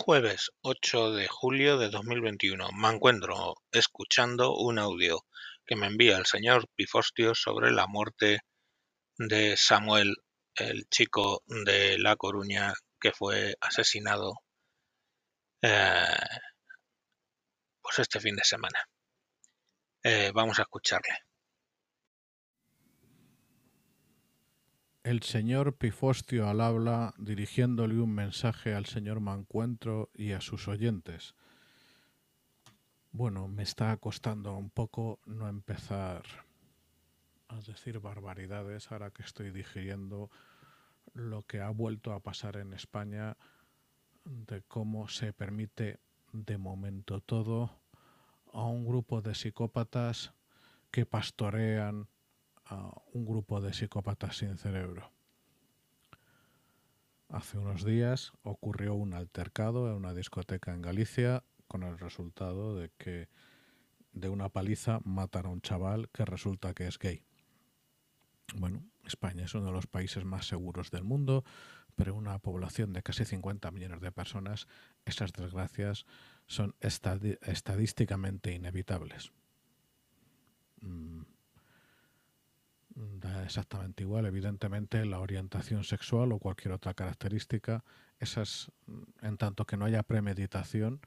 Jueves 8 de julio de 2021. Me encuentro escuchando un audio que me envía el señor Pifostio sobre la muerte de Samuel, el chico de La Coruña que fue asesinado eh, pues este fin de semana. Eh, vamos a escucharle. El señor Pifostio al habla dirigiéndole un mensaje al señor Mancuentro y a sus oyentes. Bueno, me está costando un poco no empezar a decir barbaridades ahora que estoy digiriendo lo que ha vuelto a pasar en España, de cómo se permite de momento todo a un grupo de psicópatas que pastorean a un grupo de psicópatas sin cerebro. Hace unos días ocurrió un altercado en una discoteca en Galicia con el resultado de que de una paliza mataron a un chaval que resulta que es gay. Bueno, España es uno de los países más seguros del mundo, pero una población de casi 50 millones de personas, esas desgracias son estadísticamente inevitables. Mm, da exactamente igual. Evidentemente, la orientación sexual o cualquier otra característica, esas, en tanto que no haya premeditación,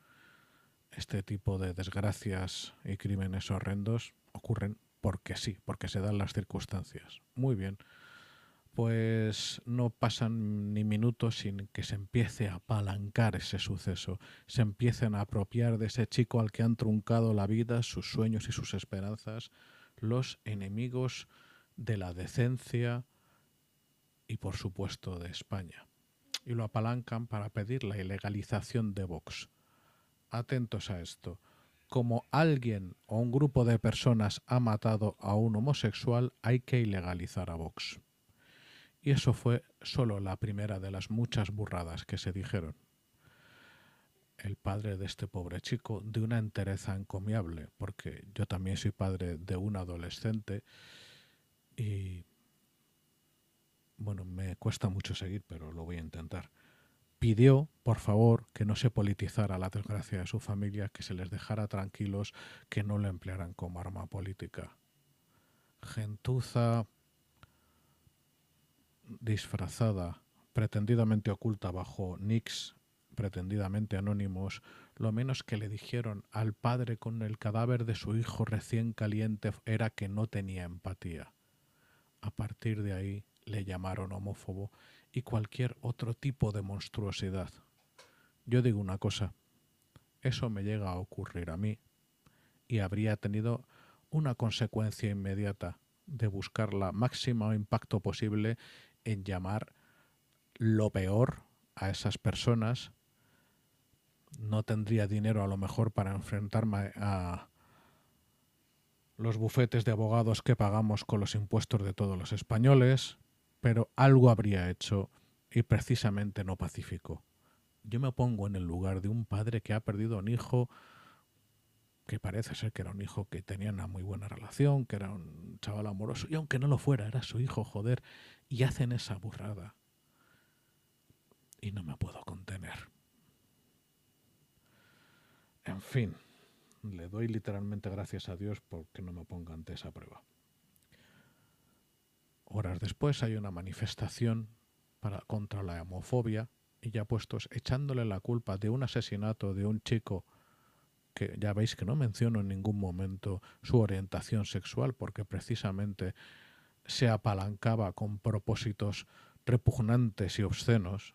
este tipo de desgracias y crímenes horrendos ocurren porque sí, porque se dan las circunstancias. Muy bien. Pues no pasan ni minutos sin que se empiece a apalancar ese suceso, se empiecen a apropiar de ese chico al que han truncado la vida, sus sueños y sus esperanzas, los enemigos de la decencia y por supuesto de España. Y lo apalancan para pedir la ilegalización de Vox. Atentos a esto. Como alguien o un grupo de personas ha matado a un homosexual, hay que ilegalizar a Vox. Y eso fue solo la primera de las muchas burradas que se dijeron. El padre de este pobre chico, de una entereza encomiable, porque yo también soy padre de un adolescente, y bueno, me cuesta mucho seguir, pero lo voy a intentar. Pidió, por favor, que no se politizara la desgracia de su familia, que se les dejara tranquilos, que no lo emplearan como arma política. Gentuza disfrazada, pretendidamente oculta bajo nicks pretendidamente anónimos, lo menos que le dijeron al padre con el cadáver de su hijo recién caliente era que no tenía empatía. A partir de ahí le llamaron homófobo y cualquier otro tipo de monstruosidad. Yo digo una cosa, eso me llega a ocurrir a mí y habría tenido una consecuencia inmediata de buscar la máxima impacto posible en llamar lo peor a esas personas. No tendría dinero a lo mejor para enfrentarme a los bufetes de abogados que pagamos con los impuestos de todos los españoles, pero algo habría hecho y precisamente no pacífico. Yo me pongo en el lugar de un padre que ha perdido un hijo que parece ser que era un hijo que tenía una muy buena relación, que era un chaval amoroso, y aunque no lo fuera, era su hijo, joder, y hacen esa burrada. Y no me puedo contener. En fin le doy literalmente gracias a Dios porque no me ponga ante esa prueba. Horas después hay una manifestación para, contra la homofobia y ya puestos echándole la culpa de un asesinato de un chico que ya veis que no menciono en ningún momento su orientación sexual porque precisamente se apalancaba con propósitos repugnantes y obscenos.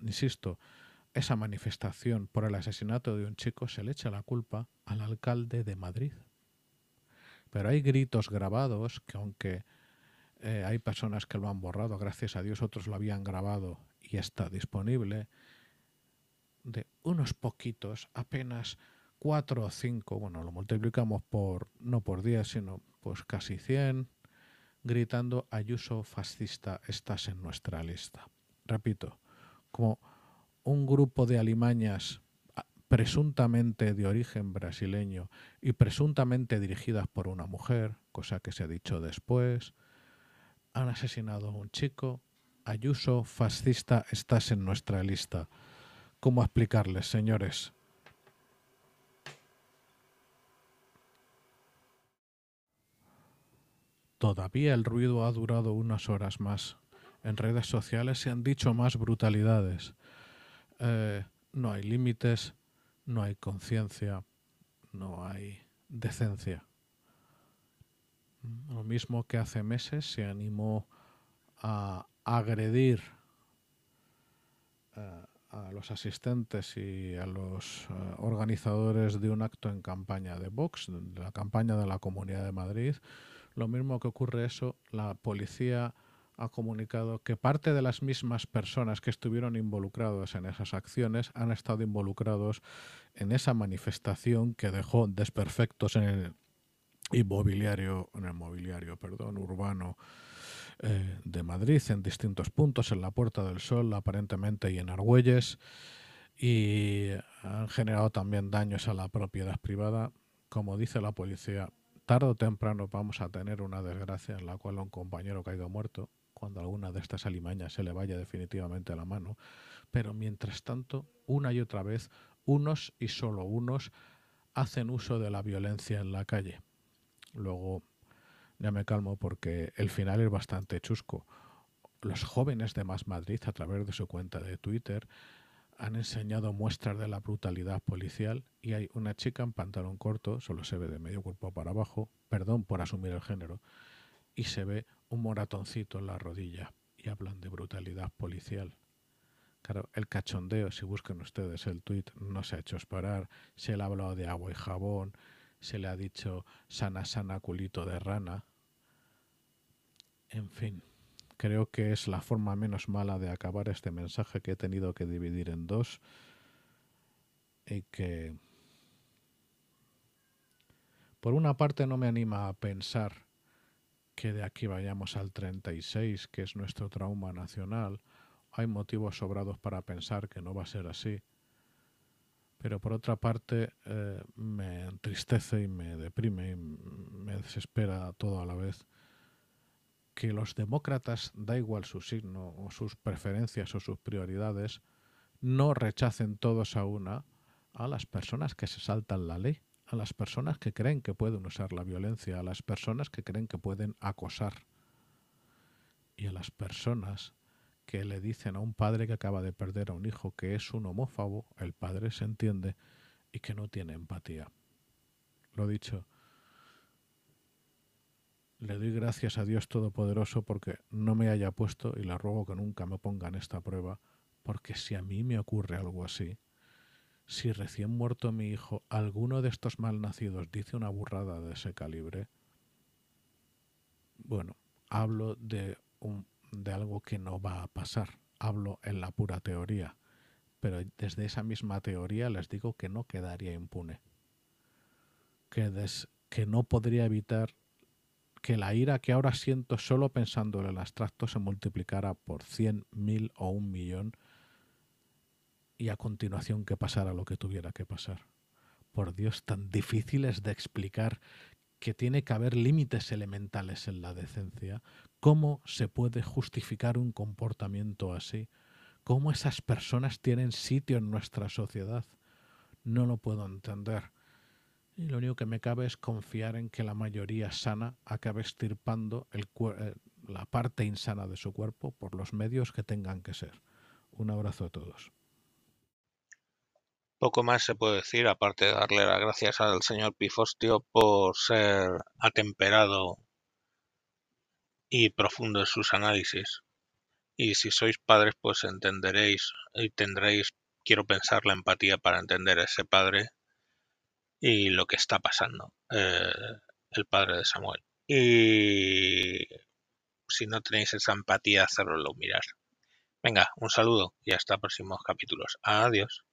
Insisto, esa manifestación por el asesinato de un chico se le echa la culpa al alcalde de Madrid. Pero hay gritos grabados que aunque eh, hay personas que lo han borrado, gracias a Dios otros lo habían grabado y está disponible, de unos poquitos, apenas cuatro o cinco, bueno, lo multiplicamos por, no por diez, sino pues casi cien, gritando Ayuso fascista, estás en nuestra lista. Repito, como un grupo de alimañas ah, presuntamente de origen brasileño y presuntamente dirigidas por una mujer, cosa que se ha dicho después, han asesinado a un chico. Ayuso, fascista, estás en nuestra lista. cómo explicarles, señores. Todavía el ruido ha durado unas horas más. En redes sociales se han dicho más brutalidades. Eh, no hay límites, no hay conciencia, no hay decencia. Lo mismo que hace meses se animó a agredir eh, a los asistentes y a los eh, organizadores de un acto en campaña de Vox, de la campaña de la Comunidad de Madrid. Lo mismo que ocurre eso, la policía ha comunicado que parte de las mismas personas que estuvieron involucrados en esas acciones han estado involucrados en esa manifestación que dejó desperfectos en el inmobiliario, en el mobiliario, perdón, urbano eh, de Madrid, en distintos puntos, en la Puerta del Sol, aparentemente y en Argüelles, y han generado también daños a la propiedad privada. Como dice la policía, tarde o temprano vamos a tener una desgracia en la cual un compañero caiga muerto cuando alguna de estas alimañas se le vaya definitivamente a la mano, pero mientras tanto, una y otra vez, unos y solo unos hacen uso de la violencia en la calle. Luego, ya me calmo porque el final es bastante chusco. Los jóvenes de Más Madrid, a través de su cuenta de Twitter, han enseñado muestras de la brutalidad policial y hay una chica en pantalón corto, solo se ve de medio cuerpo para abajo, perdón por asumir el género, y se ve un moratoncito en la rodilla y hablan de brutalidad policial. Claro, el cachondeo, si buscan ustedes el tuit, no se ha hecho esperar. Se le ha hablado de agua y jabón, se le ha dicho sana, sana, culito de rana. En fin, creo que es la forma menos mala de acabar este mensaje que he tenido que dividir en dos y que, por una parte, no me anima a pensar que de aquí vayamos al 36, que es nuestro trauma nacional, hay motivos sobrados para pensar que no va a ser así. Pero por otra parte eh, me entristece y me deprime y me desespera todo a la vez que los demócratas, da igual su signo o sus preferencias o sus prioridades, no rechacen todos a una a las personas que se saltan la ley a las personas que creen que pueden usar la violencia, a las personas que creen que pueden acosar y a las personas que le dicen a un padre que acaba de perder a un hijo que es un homófobo, el padre se entiende y que no tiene empatía. Lo dicho, le doy gracias a Dios Todopoderoso porque no me haya puesto y le ruego que nunca me ponga en esta prueba, porque si a mí me ocurre algo así, si recién muerto mi hijo, alguno de estos malnacidos dice una burrada de ese calibre, bueno, hablo de, un, de algo que no va a pasar, hablo en la pura teoría, pero desde esa misma teoría les digo que no quedaría impune, que, que no podría evitar que la ira que ahora siento solo pensando en el abstracto se multiplicara por cien, mil o un millón y a continuación que pasara lo que tuviera que pasar. Por Dios, tan difíciles de explicar que tiene que haber límites elementales en la decencia. ¿Cómo se puede justificar un comportamiento así? ¿Cómo esas personas tienen sitio en nuestra sociedad? No lo puedo entender. Y lo único que me cabe es confiar en que la mayoría sana acabe estirpando el, eh, la parte insana de su cuerpo por los medios que tengan que ser. Un abrazo a todos. Poco más se puede decir, aparte de darle las gracias al señor Pifostio por ser atemperado y profundo en sus análisis. Y si sois padres, pues entenderéis y tendréis, quiero pensar, la empatía para entender a ese padre y lo que está pasando, eh, el padre de Samuel. Y si no tenéis esa empatía, hacerlo mirar. Venga, un saludo y hasta próximos capítulos. Adiós.